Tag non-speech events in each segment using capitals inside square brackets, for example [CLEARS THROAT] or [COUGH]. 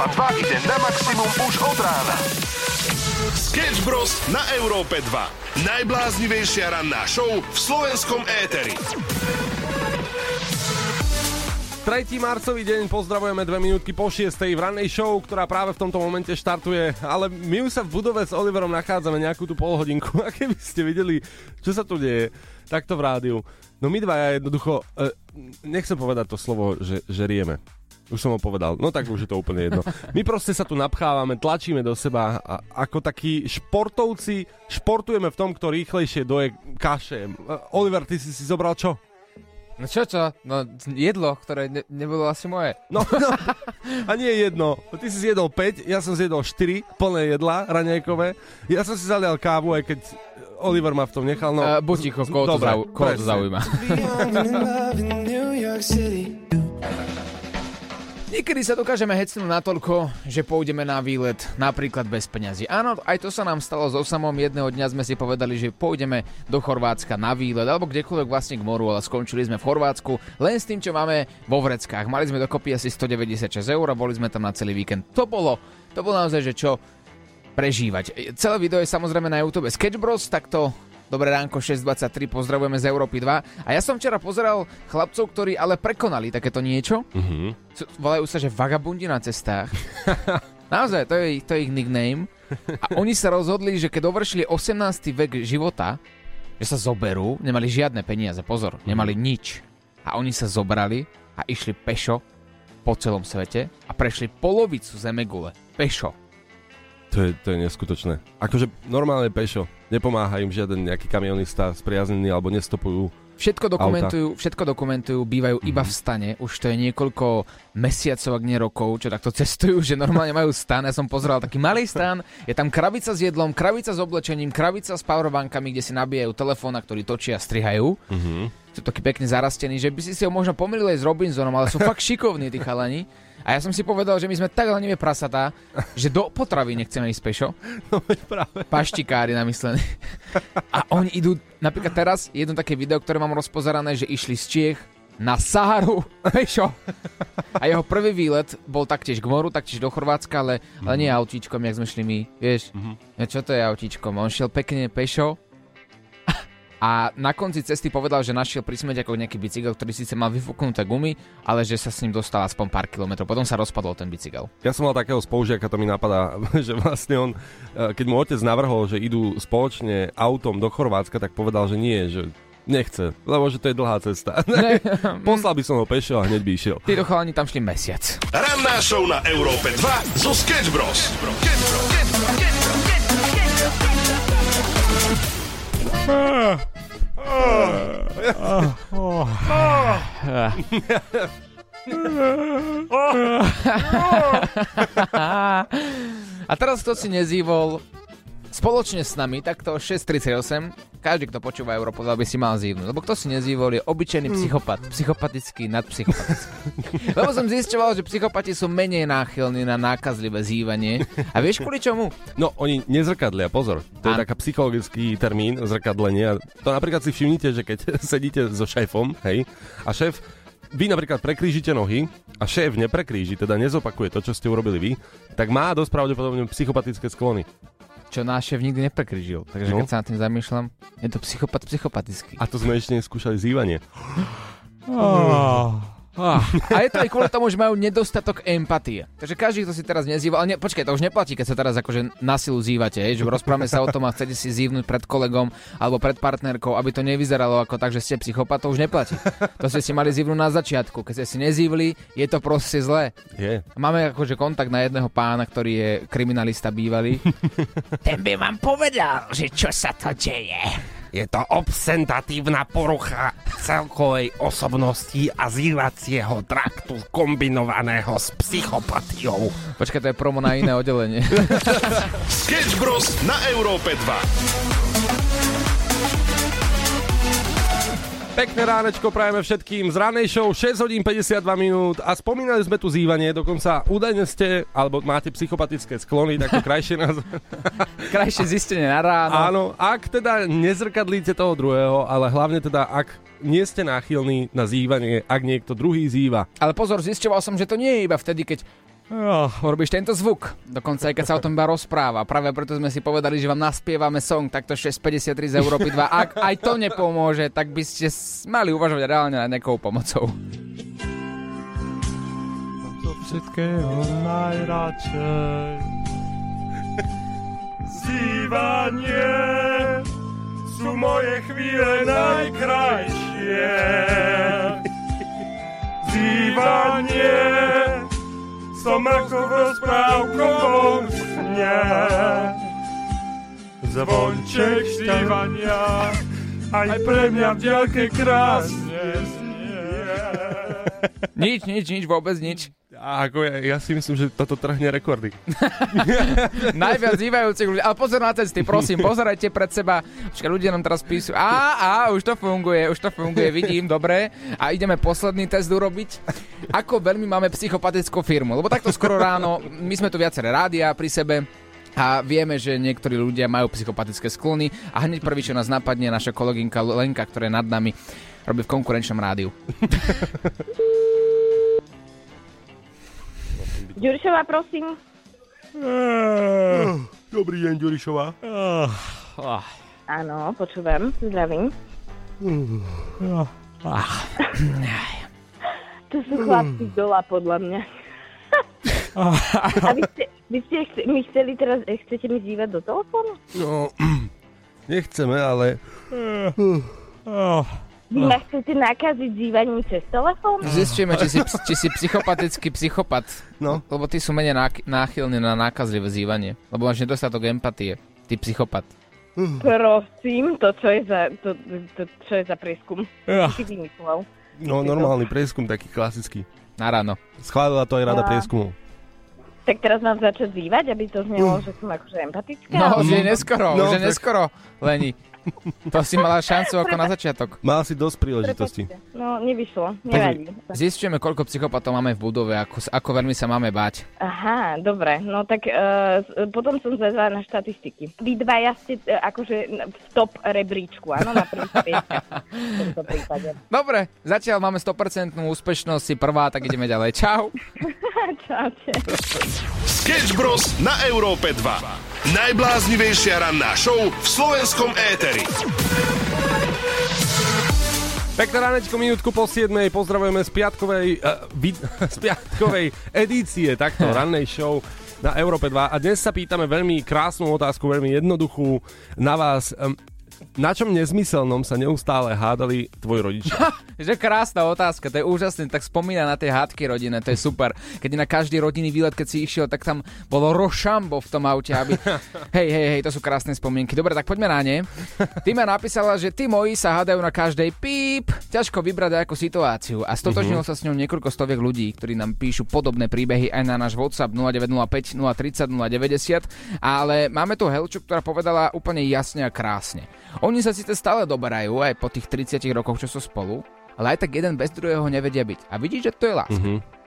Európa 2 ide na maximum už od rána. Sketch Bros. na Európe 2. Najbláznivejšia ranná show v slovenskom éteri. 3. marcový deň, pozdravujeme dve minútky po 6. v rannej show, ktorá práve v tomto momente štartuje, ale my už sa v budove s Oliverom nachádzame nejakú tú polhodinku [LAUGHS] a keby ste videli, čo sa tu deje, takto v rádiu. No my dvaja jednoducho, e, nechcem povedať to slovo, že, že rieme. Už som ho povedal, no tak už je to úplne jedno. My proste sa tu napchávame, tlačíme do seba a ako takí športovci športujeme v tom, kto rýchlejšie doje kaše. Oliver, ty si si zobral čo? No čo čo? No jedlo, ktoré ne- nebolo asi moje. No, no, a nie jedno. Ty si zjedol 5, ja som zjedol 4 plné jedla raňajkové. Ja som si zalial kávu, aj keď Oliver ma v tom nechal. No, Uh, buď ticho, koho to, zau- koho to zaujíma. Niekedy sa dokážeme hecnúť natoľko, že pôjdeme na výlet napríklad bez peňazí. Áno, aj to sa nám stalo so samom. Jedného dňa sme si povedali, že pôjdeme do Chorvátska na výlet alebo kdekoľvek vlastne k moru, ale skončili sme v Chorvátsku len s tým, čo máme vo vreckách. Mali sme dokopy asi 196 eur a boli sme tam na celý víkend. To bolo, to bolo naozaj, že čo prežívať. Celé video je samozrejme na YouTube Sketch Bros, tak to Dobré ránko 6.23, pozdravujeme z Európy 2. A ja som včera pozeral chlapcov, ktorí ale prekonali takéto niečo. Mhm. Sú- Volajú sa, že vagabundi na cestách. [LAUGHS] Naozaj, to je, to je ich nickname. A oni sa rozhodli, že keď dovršili 18. vek života, že sa zoberú, nemali žiadne peniaze, pozor, nemali nič. A oni sa zobrali a išli pešo po celom svete a prešli polovicu zemegule. Pešo. To je, to je neskutočné. Akože normálne pešo. Nepomáha im žiaden nejaký kamionista spriaznený alebo nestopujú. Všetko dokumentujú, všetko dokumentujú, bývajú iba v stane. Už to je niekoľko mesiacov, ak nie rokov, čo takto [LAUGHS] cestujú, že normálne majú stan. Ja som pozeral taký malý stan, je tam krabica s jedlom, krabica s oblečením, krabica s powerbankami, kde si nabíjajú telefón, na ktorý točia a strihajú. Mhm. Sú takí pekne zarastení, že by si si ho možno pomýlil aj s Robinsonom, ale sú fakt šikovní tí chalani. A ja som si povedal, že my sme tak lenivé prasatá, že do potravy nechceme ísť pešo. No práve. Paštikári namyslené. A oni idú, napríklad teraz, jedno také video, ktoré mám rozpozerané, že išli z Čiech na Saharu pešo. A jeho prvý výlet bol taktiež k moru, taktiež do Chorvátska, ale, ale nie autíčkom, jak sme šli my, vieš. Ja, čo to je autíčkom? On šiel pekne pešo a na konci cesty povedal, že našiel pri smetiakoch nejaký bicykel, ktorý síce mal vyfúknuté gumy, ale že sa s ním dostal aspoň pár kilometrov. Potom sa rozpadol ten bicykel. Ja som mal takého spolužiaka, to mi napadá, [LAUGHS] že vlastne on, eh, keď mu otec navrhol, že idú spoločne autom do Chorvátska, tak povedal, že nie, že nechce, lebo že to je dlhá cesta. [LAUGHS] Ne. Poslal by som ho pešo a hneď by išiel. Títo chalani tam šli mesiac. Ranná show na Európe 2 zo Sketch Bros. A teraz kto si nezývol spoločne s nami, takto 6.38, každý, kto počúva Európu, by si mal zívnuť. Lebo kto si nezývol, je obyčajný psychopat. Psychopatický nad psychopatický. [LAUGHS] Lebo som zisťoval, že psychopati sú menej náchylní na nákazlivé zývanie. A vieš kvôli čomu? No, oni nezrkadlia, pozor. To je taká psychologický termín, zrkadlenie. To napríklad si všimnite, že keď [LAUGHS] sedíte so šéfom, hej, a šéf vy napríklad prekrížite nohy a šéf neprekríži, teda nezopakuje to, čo ste urobili vy, tak má dosť pravdepodobne psychopatické sklony. Čo náš šéf nikdy neprekryžil. Takže No. keď sa nad tým zamýšľam, je to psychopat psychopatický. A to sme ešte neskúšali zývanie. Ah, a je to aj kvôli tomu, že majú nedostatok empatie. Takže každý, kto si teraz nezýva, ale ne, počkaj, to už neplatí, keď sa teraz akože na silu zývate, hej, že rozprávame sa o tom a chcete si zývnuť pred kolegom alebo pred partnerkou, aby to nevyzeralo ako tak, že ste psychopat, to už neplatí. To ste si mali zývnuť na začiatku. Keď ste si nezývli, je to proste zlé. Je. Máme akože kontakt na jedného pána, ktorý je kriminalista bývalý. Ten by vám povedal, že čo sa to deje. Je to obsentatívna porucha celkovej osobnosti a zývacieho traktu kombinovaného s psychopatiou. Počkaj, to je promo na iné oddelenie. [LAUGHS] Sketch Bros. na Európe 2. Pekné ránečko prajeme všetkým z ranej show 6 hodín 52 minút a spomínali sme tu zývanie, dokonca údajne ste, alebo máte psychopatické sklony, tak to [LAUGHS] krajšie nás... Krajšie zistenie na ráno. Áno, ak teda nezrkadlíte toho druhého, ale hlavne teda ak nie ste náchylní na zývanie, ak niekto druhý zýva. Ale pozor, zisťoval som, že to nie je iba vtedy, keď Oh, robíš tento zvuk, dokonca aj keď sa o tom iba rozpráva. Práve preto sme si povedali, že vám naspievame song takto 653 z Európy 2. Ak aj to nepomôže, tak by ste mali uvažovať reálne nad nejakou pomocou. zo všetkého najradšej. Zývanie sú moje chvíle najkrajšie. Zývanie som ako v rozprávkovom sne. Zvonček štívania aj pre mňa v diaľke krásne znie. Nič, nič, nič, vôbec nič. A ako ja, ja si myslím, že toto trhne rekordy. [LAUGHS] Najviac zývajúcich ľudí. Ale pozor na cesty, prosím, pozerajte pred seba. Počkaj, ľudia nám teraz píšu. Á, á, už to funguje, už to funguje, vidím, dobre. A ideme posledný test urobiť. Ako veľmi máme psychopatickú firmu? Lebo takto skoro ráno, my sme tu viaceré rádia pri sebe, a vieme, že niektorí ľudia majú psychopatické sklony a hneď prvý, čo nás napadne, naša kolegynka Lenka, ktorá je nad nami, robí v konkurenčnom rádiu. [LAUGHS] Ďuršová, prosím. Dobrý deň, Ďurišová. Áno, počúvam. Zdravím. To sú chlapci z dola, podľa mňa. [LAUGHS] A vy ste, vy ste chce, my chceli teraz, eh, chcete mi zývať do telefónu? No, [CLEARS THROAT] nechceme, ale... Vy ma chcete nakaziť zývaním cez telefón? Zistíme, či si, či si psychopatický psychopat. No. Lebo ty sú menej náchylní na nákazlivé zývanie. Lebo máš nedostatok empatie. Ty psychopat. Prosím, to čo je za, to, to, čo je za prieskum? Ty vymyslel. No, normálny prieskum, taký klasický. Na ráno. Schválila to aj rada A- prieskumov. Tak teraz mám začať zývať, aby to znelo, že som akože empatická? No, už je neskoro, No, už je tak- neskoro, Leni. To si mala šancu ako na začiatok. Mal si dosť príležitostí. Prepačte. No, nevyšlo, nevadí. Zistíme, koľko psychopatov máme v budove, ako, ako veľmi sa máme báť. Aha, dobre, no tak uh, potom som zvedala na štatistiky. Vy dvaja ste uh, akože v top rebríčku, áno, na prípade. [LAUGHS] Dobre, zatiaľ máme 100% úspešnosť, si prvá, tak ideme ďalej. Čau. [LAUGHS] Čaute. Sketch Bros. na Európe 2. Najbláznivejšia ranná show v slovenskom éteri. Pekné ránečko, minútku po 7. Pozdravujeme z piatkovej, uh, vid, [LAUGHS] z piatkovej edície takto rannej show na Európe 2. A dnes sa pýtame veľmi krásnu otázku, veľmi jednoduchú na vás. Na čom nezmyselnom sa neustále hádali tvoji rodičia? Že krásna otázka, to je úžasné, tak spomína na tie hádky rodinné, to je super. Keď na každý rodinný výlet, keď si išiel, tak tam bolo rošambo v tom aute, aby... [LAUGHS] Hej, hej, hej, to sú krásne spomienky. Dobre, tak poďme na ne. Ty ma napísala, že tí moji sa hádajú na každej píp, ťažko vybrať nejakú situáciu. A stotožnilo sa s ňou niekoľko stoviek ľudí, ktorí nám píšu podobné príbehy aj na náš WhatsApp 0905 030 090, ale máme tu Helču, ktorá povedala úplne jasne a krásne. Oni sa síce stále doberajú aj po tých 30 rokoch, čo sú spolu, ale aj tak jeden bez druhého nevedia byť. A vidíš, že to je láska. Mhm.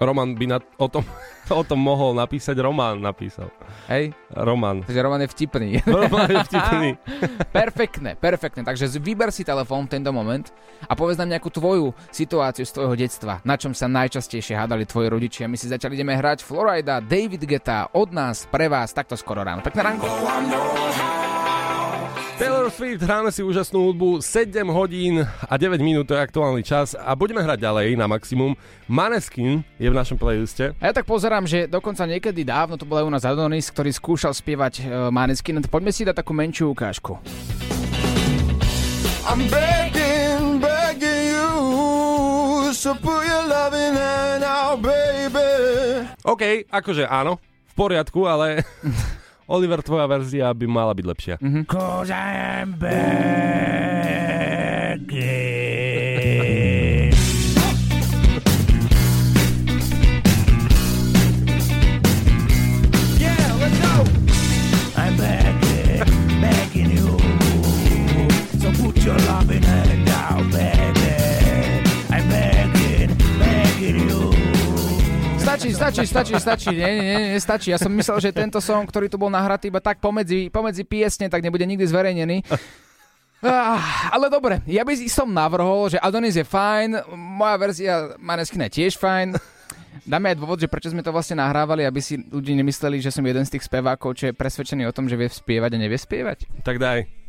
Roman by na, o, tom, [LAUGHS] o tom mohol napísať, Román napísal. Hej? Roman. Takže Roman je vtipný. [LAUGHS] Roman je vtipný. [LAUGHS] perfektné, perfektné. Takže z- vyber si telefón v tento moment a povedz nám nejakú tvoju situáciu z tvojho detstva, na čom sa najčastejšie hádali tvoji rodičia. My si začali ideme hrať Florida, David Geta, od nás, pre vás, takto skoro ráno. Pekné ránko. Taylor Swift, hráme si úžasnú hudbu, 7 hodín a 9 minút, to je aktuálny čas a budeme hrať ďalej na maximum. Maneskin je v našom playliste. A ja tak pozerám, že dokonca niekedy dávno to bol aj u nás Adonis, ktorý skúšal spievať uh, Maneskin. Poďme si dať takú menšiu ukážku. I'm begging, begging you, so put your loving hand out, baby. OK, akože áno, v poriadku, ale [LAUGHS] Oliver, tvoja verzia by mala byť lepšia. Cause Stačí, stačí, stačí, stačí. Nie, nie, nie, nie, stačí. Ja som myslel, že tento song, ktorý tu bol nahratý iba tak pomedzi, pomedzi piesne, tak nebude nikdy zverejnený. Ah, ale dobre, ja by som navrhol, že Adonis je fajn, moja verzia Maneskina je tiež fajn. Dáme aj dôvod, že prečo sme to vlastne nahrávali, aby si ľudí nemysleli, že som jeden z tých spevákov, čo je presvedčený o tom, že vie spievať a nevie spievať. Tak daj.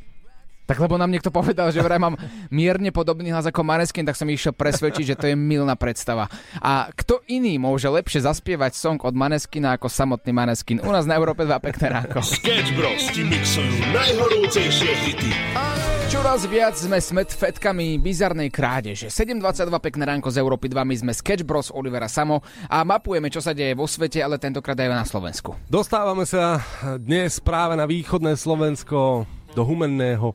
Tak lebo nám niekto povedal, že vraj mám mierne podobný hlas ako Maneskin, tak som išiel presvedčiť, že to je milná predstava. A kto iný môže lepšie zaspievať song od Maneskina ako samotný Maneskin? U nás na Európe 2 pekné ránko. Sketch Bros ti mixujú najhorúcejšie hity. Čoraz viac sme smet fetkami bizarnej krádeže. 7.22 pekné ránko z Európy 2, my sme Sketch Bros Olivera Samo a mapujeme, čo sa deje vo svete, ale tentokrát aj na Slovensku. Dostávame sa dnes práve na východné Slovensko, do Humenného.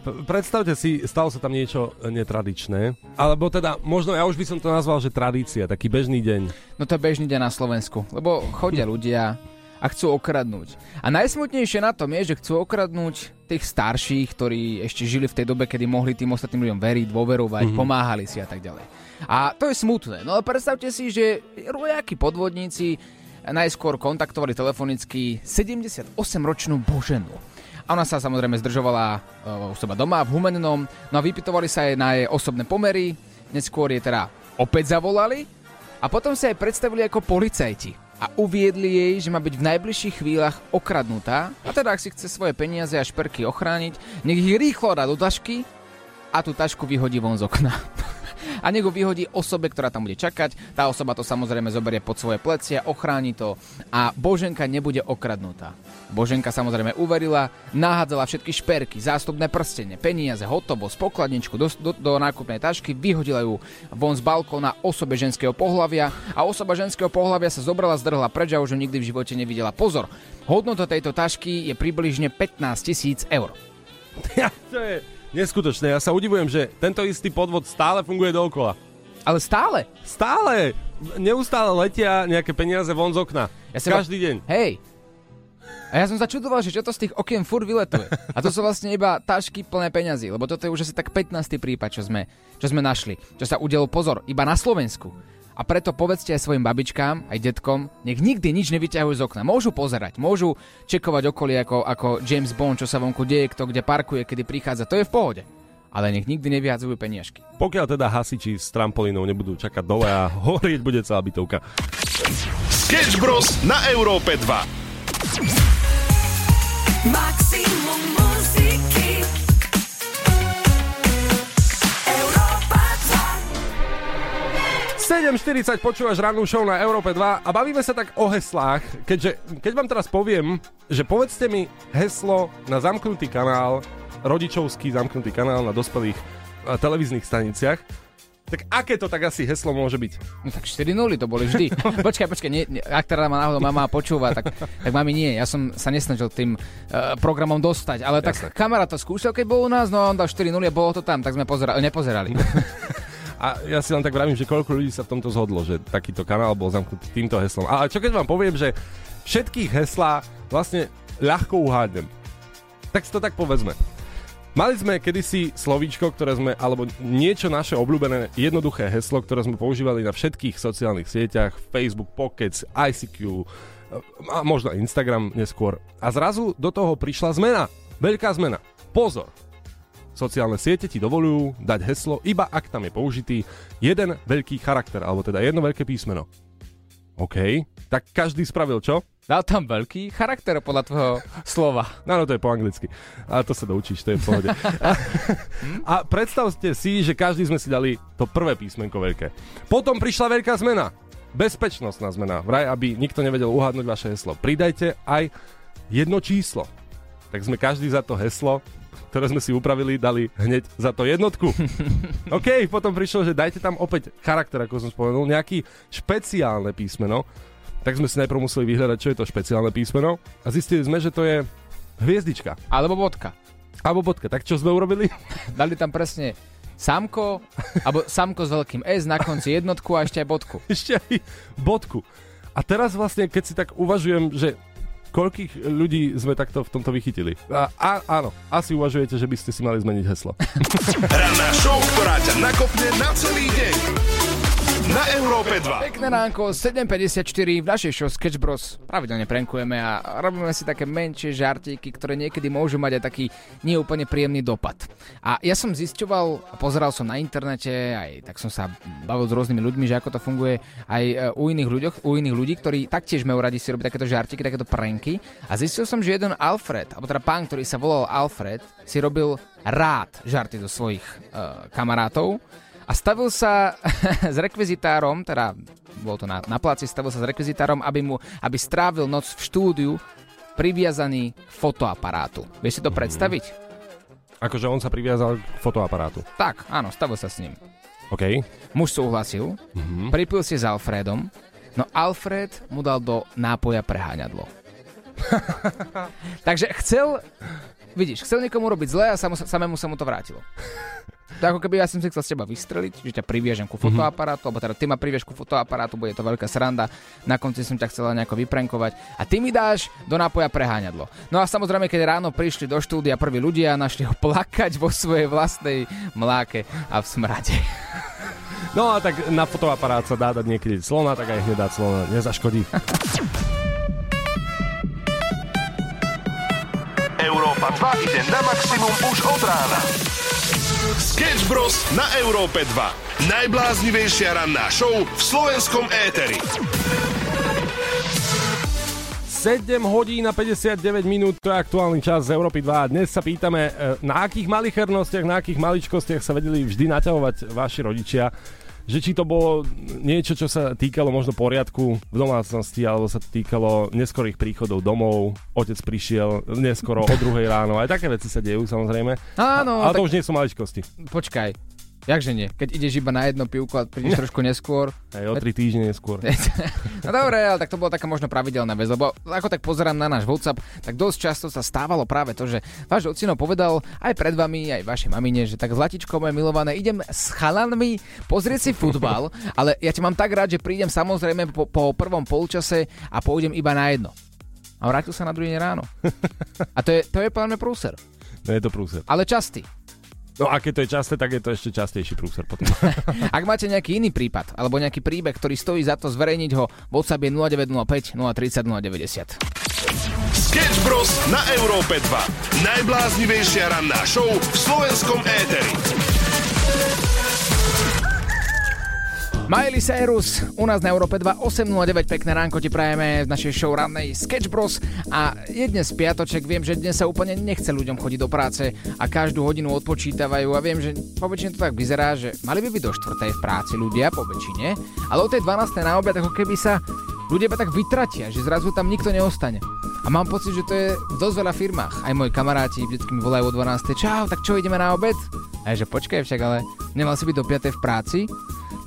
Predstavte si, stalo sa tam niečo netradičné. Alebo teda, možno ja už by som to nazval, že tradícia, taký bežný deň. No to je bežný deň na Slovensku, lebo chodia [LAUGHS] ľudia a chcú okradnúť. A najsmutnejšie na tom je, že chcú okradnúť tých starších, ktorí ešte žili v tej dobe, kedy mohli tým ostatným ľuďom veriť, dôverovať, mm-hmm. pomáhali si a tak ďalej. A to je smutné. No ale predstavte si, že rojakí podvodníci najskôr kontaktovali telefonicky 78-ročnú Boženu. A ona sa samozrejme zdržovala uh, u seba doma v Humennom, no a vypitovali sa jej na jej osobné pomery, neskôr je teda opäť zavolali. A potom sa jej predstavili ako policajti. A uviedli jej, že má byť v najbližších chvíľach okradnutá. A teda ak si chce svoje peniaze a šperky ochrániť, nech ich rýchlo dá do tašky a tú tašku vyhodí von z okna. [LAUGHS] a nech ho vyhodí osobe, ktorá tam bude čakať. Tá osoba to samozrejme zoberie pod svoje plecia, ochráni to a Boženka nebude okradnutá. Boženka samozrejme uverila, nahádzala všetky šperky, zástupné prstenie, peniaze, hotovosť, pokladničku do, do, do nákupnej tašky, vyhodila ju von z balkóna osobe ženského pohlavia a osoba ženského pohlavia sa zobrala, zdrhla preč a už ju nikdy v živote nevidela. Pozor, hodnota tejto tašky je približne 15 tisíc eur. [LAUGHS] To je neskutočné. Ja sa udivujem, že tento istý podvod stále funguje dookola. Ale stále. Stále! Neustále letia nejaké peniaze von z okna. Ja sa Každý deň. Hej. A ja som začudoval, že čo to z tých okien furt vyletuje. A to sú vlastne iba tašky plné peňazí, lebo toto je už asi tak 15. prípad, čo sme, čo sme našli. Čo sa udialo, pozor, iba na Slovensku. A preto povedzte aj svojim babičkám, aj detkom, nech nikdy nič nevyťahujú z okna. Môžu pozerať, môžu čekovať okolie ako, ako James Bond, čo sa vonku deje, kto kde parkuje, kedy prichádza. To je v pohode. Ale nech nikdy nevyhadzujú peniažky. Pokiaľ teda hasiči s trampolínou nebudú čakať dole a [LAUGHS] horieť bude celá bytovka. Sketch Bros na Európe 2. Maximum 7.40 počúvaš rannú show na Európe 2 a bavíme sa tak o heslách, keďže keď vám teraz poviem, že povedzte mi heslo na zamknutý kanál, rodičovský zamknutý kanál na dospelých eh, televíznych staniciach, tak aké to tak asi heslo môže byť? No tak 4 0 to boli vždy. [LAUGHS] počkaj, počkaj, nie, nie, ak teda ma náhodou mama počúva, tak, tak mami nie. Ja som sa nesnažil tým uh, programom dostať, ale tak Jasné. kamarát to skúšal, keď bol u nás, no on dal 4 0 a bolo to tam, tak sme pozerali, nepozerali. [LAUGHS] A ja si len tak vravím, že koľko ľudí sa v tomto zhodlo, že takýto kanál bol zamknutý týmto heslom. Ale čo keď vám poviem, že všetkých heslá vlastne ľahko uhádnem. Tak si to tak povedzme. Mali sme kedysi slovíčko, ktoré sme, alebo niečo naše obľúbené, jednoduché heslo, ktoré sme používali na všetkých sociálnych sieťach, Facebook, Pockets, ICQ, a možno Instagram neskôr. A zrazu do toho prišla zmena. Veľká zmena. Pozor. Sociálne siete ti dovolujú dať heslo, iba ak tam je použitý jeden veľký charakter, alebo teda jedno veľké písmeno. OK, tak každý spravil čo? Dal tam veľký charakter podľa tvojho slova. Áno, to je po anglicky. A to sa doučíš, to je v pohode. A, a predstavte si, že každý sme si dali to prvé písmenko veľké. Potom prišla veľká zmena. Bezpečnostná zmena. Vraj, aby nikto nevedel uhádnuť vaše heslo. Pridajte aj jedno číslo. Tak sme každý za to heslo, ktoré sme si upravili, dali hneď za to jednotku. [LAUGHS] OK, potom prišlo, že dajte tam opäť charakter, ako som spomenul, nejaký špeciálne písmeno. Tak sme si najprv museli vyhľadať, čo je to špeciálne písmeno. A zistili sme, že to je hviezdička. Alebo bodka. Alebo bodka. Tak čo sme urobili? [LAUGHS] Dali tam presne samko, alebo samko s veľkým S, na konci jednotku a ešte aj bodku. Ešte aj bodku. A teraz vlastne, keď si tak uvažujem, že koľkých ľudí sme takto v tomto vychytili. A, a áno, asi uvažujete, že by ste si mali zmeniť heslo. [LAUGHS] Ranná show, ktorá ťa nakopne na celý deň. Európe Európe 2. Pekné ránko, 7.54 v našej show Sketch Bros. Pravidelne prankujeme a robíme si také menšie žartíky, ktoré niekedy môžu mať aj taký neúplne príjemný dopad. A ja som zisťoval pozeral som na internete, aj tak som sa bavil s rôznymi ľuďmi, že ako to funguje aj e, u iných, ľuďoch, u iných ľudí, ktorí taktiež majú radi si robiť takéto žartíky, takéto pranky. A zistil som, že jeden Alfred, alebo teda pán, ktorý sa volal Alfred, si robil rád žarty do svojich uh, kamarátov a stavil sa [LAUGHS] s rekvizitárom, teda bol to na, na placi, stavil sa s rekvizitárom, aby, mu, aby strávil noc v štúdiu priviazaný k fotoaparátu. Vieš si to predstaviť? Akože on sa priviazal k fotoaparátu. Tak, áno, stavil sa s ním. OK. Muž súhlasil, mm-hmm. pripil si s Alfredom, no Alfred mu dal do nápoja preháňadlo. [LAUGHS] Takže chcel, vidíš, chcel niekomu robiť zle a samu, samému sa mu to vrátilo. To ako keby ja som si chcel z teba vystreliť, že ťa priviažem ku fotoaparátu, alebo teda ty ma privieš ku fotoaparátu, bude to veľká sranda, na konci som ťa chcela nejako vyprenkovať a ty mi dáš do nápoja preháňadlo. No a samozrejme, keď ráno prišli do štúdia prví ľudia, našli ho plakať vo svojej vlastnej mláke a v smrade. No a tak na fotoaparát sa dá dať niekedy slona, tak aj hneď dať slona, nezaškodí. [LAUGHS] Európa 2 ide na maximum už od rána. Sketch Bros. na Európe 2. Najbláznivejšia ranná show v slovenskom éteri. 7 hodín a 59 minút, to je aktuálny čas z Európy 2 a dnes sa pýtame, e, na akých malichernostiach, na akých maličkostiach sa vedeli vždy naťahovať vaši rodičia že či to bolo niečo, čo sa týkalo možno poriadku v domácnosti, alebo sa týkalo neskorých príchodov domov, otec prišiel neskoro o druhej ráno, aj také veci sa dejú samozrejme. Áno, Ale tak- to už nie sú maličkosti. Počkaj, jakže nie? Keď ideš iba na jedno pivko a prídeš [LAUGHS] trošku neskôr, Aj o tri týždne neskôr. [LAUGHS] No dobre, ale tak to bola taká možno pravidelná vec, lebo ako tak pozerám na náš WhatsApp, tak dosť často sa stávalo práve to, že váš ocino povedal aj pred vami, aj vašej mamine, že tak zlatičko moje milované, idem s chalanmi pozrieť si futbal, [LAUGHS] ale ja ťa mám tak rád, že prídem samozrejme po, po prvom polčase a pôjdem iba na jedno. A vrátil sa na druhý ráno. A to je, to je podľa mňa prúser. No je to prúser. Ale častý. No a keď to je časté, tak je to ešte častejší prúser potom. [LAUGHS] Ak máte nejaký iný prípad, alebo nejaký príbeh, ktorý stojí za to zverejniť ho, WhatsApp je 0905 030 090. Sketch Bros. na Európe 2. Najbláznivejšia ranná show v slovenskom éteri. Miley Cyrus, u nás na Európe 2, 8.09, pekné ránko ti prajeme v našej show rannej Sketch Bros. A je dnes piatoček, viem, že dnes sa úplne nechce ľuďom chodiť do práce a každú hodinu odpočítavajú a viem, že po väčšine to tak vyzerá, že mali by byť do 4. v práci ľudia, po väčšine, ale o tej 12. na obed ako keby sa ľudia tak vytratia, že zrazu tam nikto neostane. A mám pocit, že to je v dosť veľa firmách. Aj moji kamaráti vždycky mi volajú o 12. Čau, tak čo, ideme na obed? A že počkaj však, ale nemal si byť do 5. v práci?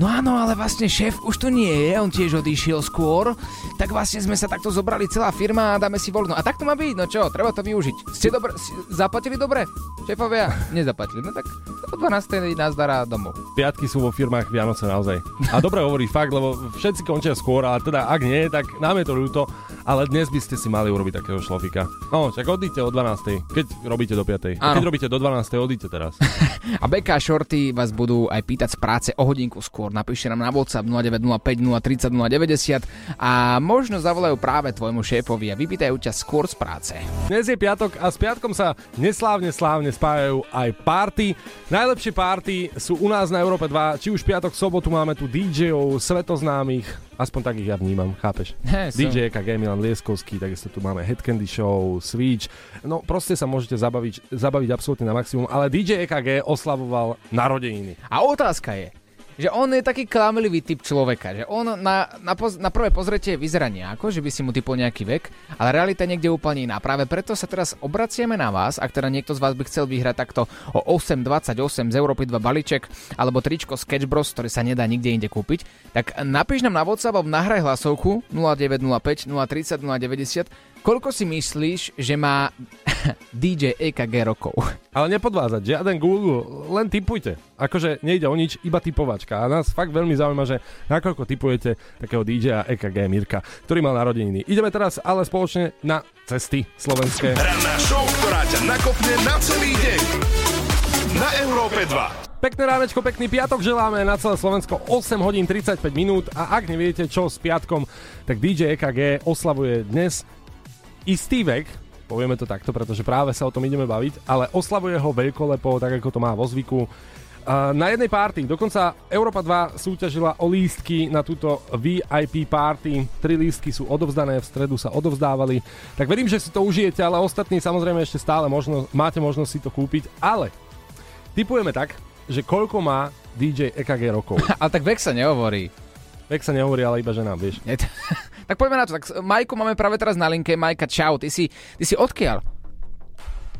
No áno, ale vlastne šéf už tu nie je, on tiež odišiel skôr, tak vlastne sme sa takto zobrali celá firma a dáme si voľno. A tak to má byť, no čo, treba to využiť. Ste dobre, zaplatili dobre? Šéfovia? Nezaplatili, no tak o 12. nás dará domov. Piatky sú vo firmách Vianoce naozaj. A dobre hovoríš fakt, lebo všetci končia skôr, ale teda ak nie, tak nám je to ľúto, ale dnes by ste si mali urobiť takého šlofika. No, však odíďte o 12. Keď robíte do 5. Áno. Keď robíte do 12. odíďte teraz. [LAUGHS] A BK Shorty vás budú aj pýtať z práce o hodinku skôr. Napíšte nám na WhatsApp 0905 030 090 a možno zavolajú práve tvojmu šéfovi a vypýtajú ťa skôr z práce. Dnes je piatok a s piatkom sa neslávne slávne spájajú aj party. Najlepšie party sú u nás na Európe 2, či už piatok, sobotu máme tu DJov, svetoznámych, aspoň tak ich ja vnímam, chápeš? He, DJ EKG Milan Lieskovský, takisto tu máme Head Candy Show, Switch. No proste sa môžete zabaviť, zabaviť absolútne na maximum, ale DJ EKG oslavoval narodeniny. A otázka je, že on je taký klamlivý typ človeka, že on na, na, poz, na prvé pozretie vyzerá nejako, že by si mu typol nejaký vek, ale realita niekde úplne iná. Práve preto sa teraz obraciame na vás, ak teda niekto z vás by chcel vyhrať takto o 8.28 z Európy 2 balíček alebo tričko Sketch Bros, ktoré sa nedá nikde inde kúpiť, tak napíš nám na WhatsApp alebo nahraj hlasovku 0905 030 090 Koľko si myslíš, že má [LAUGHS] DJ EKG rokov? Ale nepodvázať, žiaden Google, len typujte. Akože nejde o nič, iba typovačka. A nás fakt veľmi zaujíma, že nakoľko typujete takého DJ EKG Mirka, ktorý mal narodeniny. Ideme teraz ale spoločne na cesty slovenské. Ranná show, ktorá ťa nakopne na celý deň. na Európe 2. Pekné ránečko, pekný piatok želáme na celé Slovensko 8 hodín 35 minút a ak neviete čo s piatkom, tak DJ EKG oslavuje dnes istý vek, povieme to takto, pretože práve sa o tom ideme baviť, ale oslavuje ho veľkolepo, tak ako to má vo zvyku. Na jednej party, dokonca Európa 2 súťažila o lístky na túto VIP party. Tri lístky sú odovzdané, v stredu sa odovzdávali. Tak verím, že si to užijete, ale ostatní samozrejme ešte stále možno, máte možnosť si to kúpiť. Ale typujeme tak, že koľko má DJ EKG rokov. [LAUGHS] Ale tak vek sa nehovorí. Vek sa nehovorí, ale iba že nám, vieš. [LAUGHS] Tak poďme na to. Tak Majku máme práve teraz na linke. Majka, čau. Ty si, ty si odkiaľ?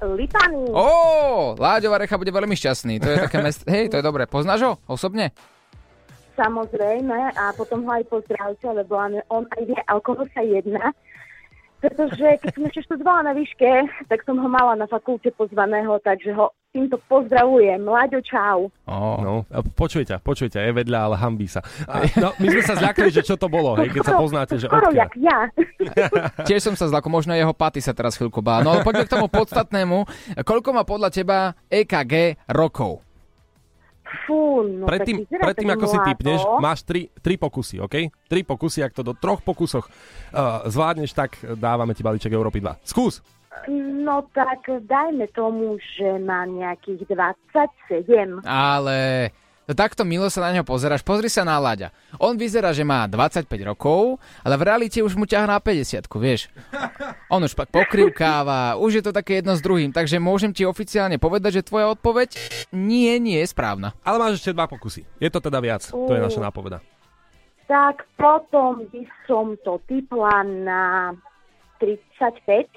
Lipany. Ó, Láďová Recha bude veľmi šťastný. To je také mest... [LAUGHS] Hej, to je dobré. Poznáš ho osobne? Samozrejme, a potom ho aj pozdravte, lebo on, on aj vie, o koho sa jedná. Pretože keď som ešte študovala na výške, tak som ho mala na fakulte pozvaného, takže ho týmto pozdravujem. Láďo, čau. Ó. No, počuj ťa, počuj ťa, je vedľa, ale hambí sa. A, no, my sme sa zľakli, že čo to bolo, hej, keď sa poznáte, že Skoro jak ja. [LAUGHS] Tiež som sa zlako, možno jeho paty sa teraz chvíľku bá. No ale poďme k tomu podstatnému. Koľko má podľa teba EKG rokov? Fú, no Predtým, predtým ako si typneš, máš tri, tri pokusy, OK? Tri pokusy, ak to do troch pokusoch uh, zvládneš, tak dávame ti balíček Európy 2. Skús! No tak dajme tomu, že má nejakých 27. Ale no takto milo sa na neho pozeráš. Pozri sa na Láďa. On vyzerá, že má 25 rokov, ale v realite už mu ťahá na 50, vieš. On už pak pokrivkáva, už je to také jedno s druhým, takže môžem ti oficiálne povedať, že tvoja odpoveď nie, nie je správna. Ale máš ešte dva pokusy. Je to teda viac. To je naša nápoveda. Tak potom by som to typla na 35.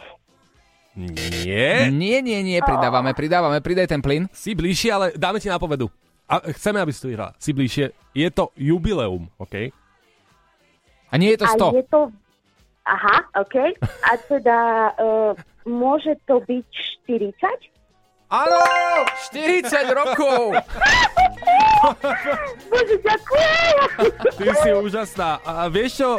Nie. Nie, nie, nie, pridávame, pridávame, pridaj ten plyn. Si bližšie, ale dáme ti nápovedu. A chceme, aby si to vyhrala. Si bližšie. Je to jubileum, OK? A nie je to 100. A je to... Aha, OK. A teda uh, môže to byť 40? Áno, 40 rokov. Bože, ďakujem! Ty si úžasná. A vieš čo?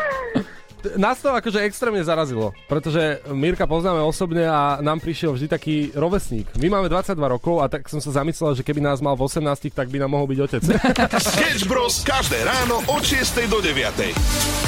Nás to akože extrémne zarazilo, pretože Mirka poznáme osobne a nám prišiel vždy taký rovesník. My máme 22 rokov a tak som sa zamyslel, že keby nás mal v 18, tak by nám mohol byť otec. [LAUGHS] Sketch Bros. každé ráno od 6 do 9.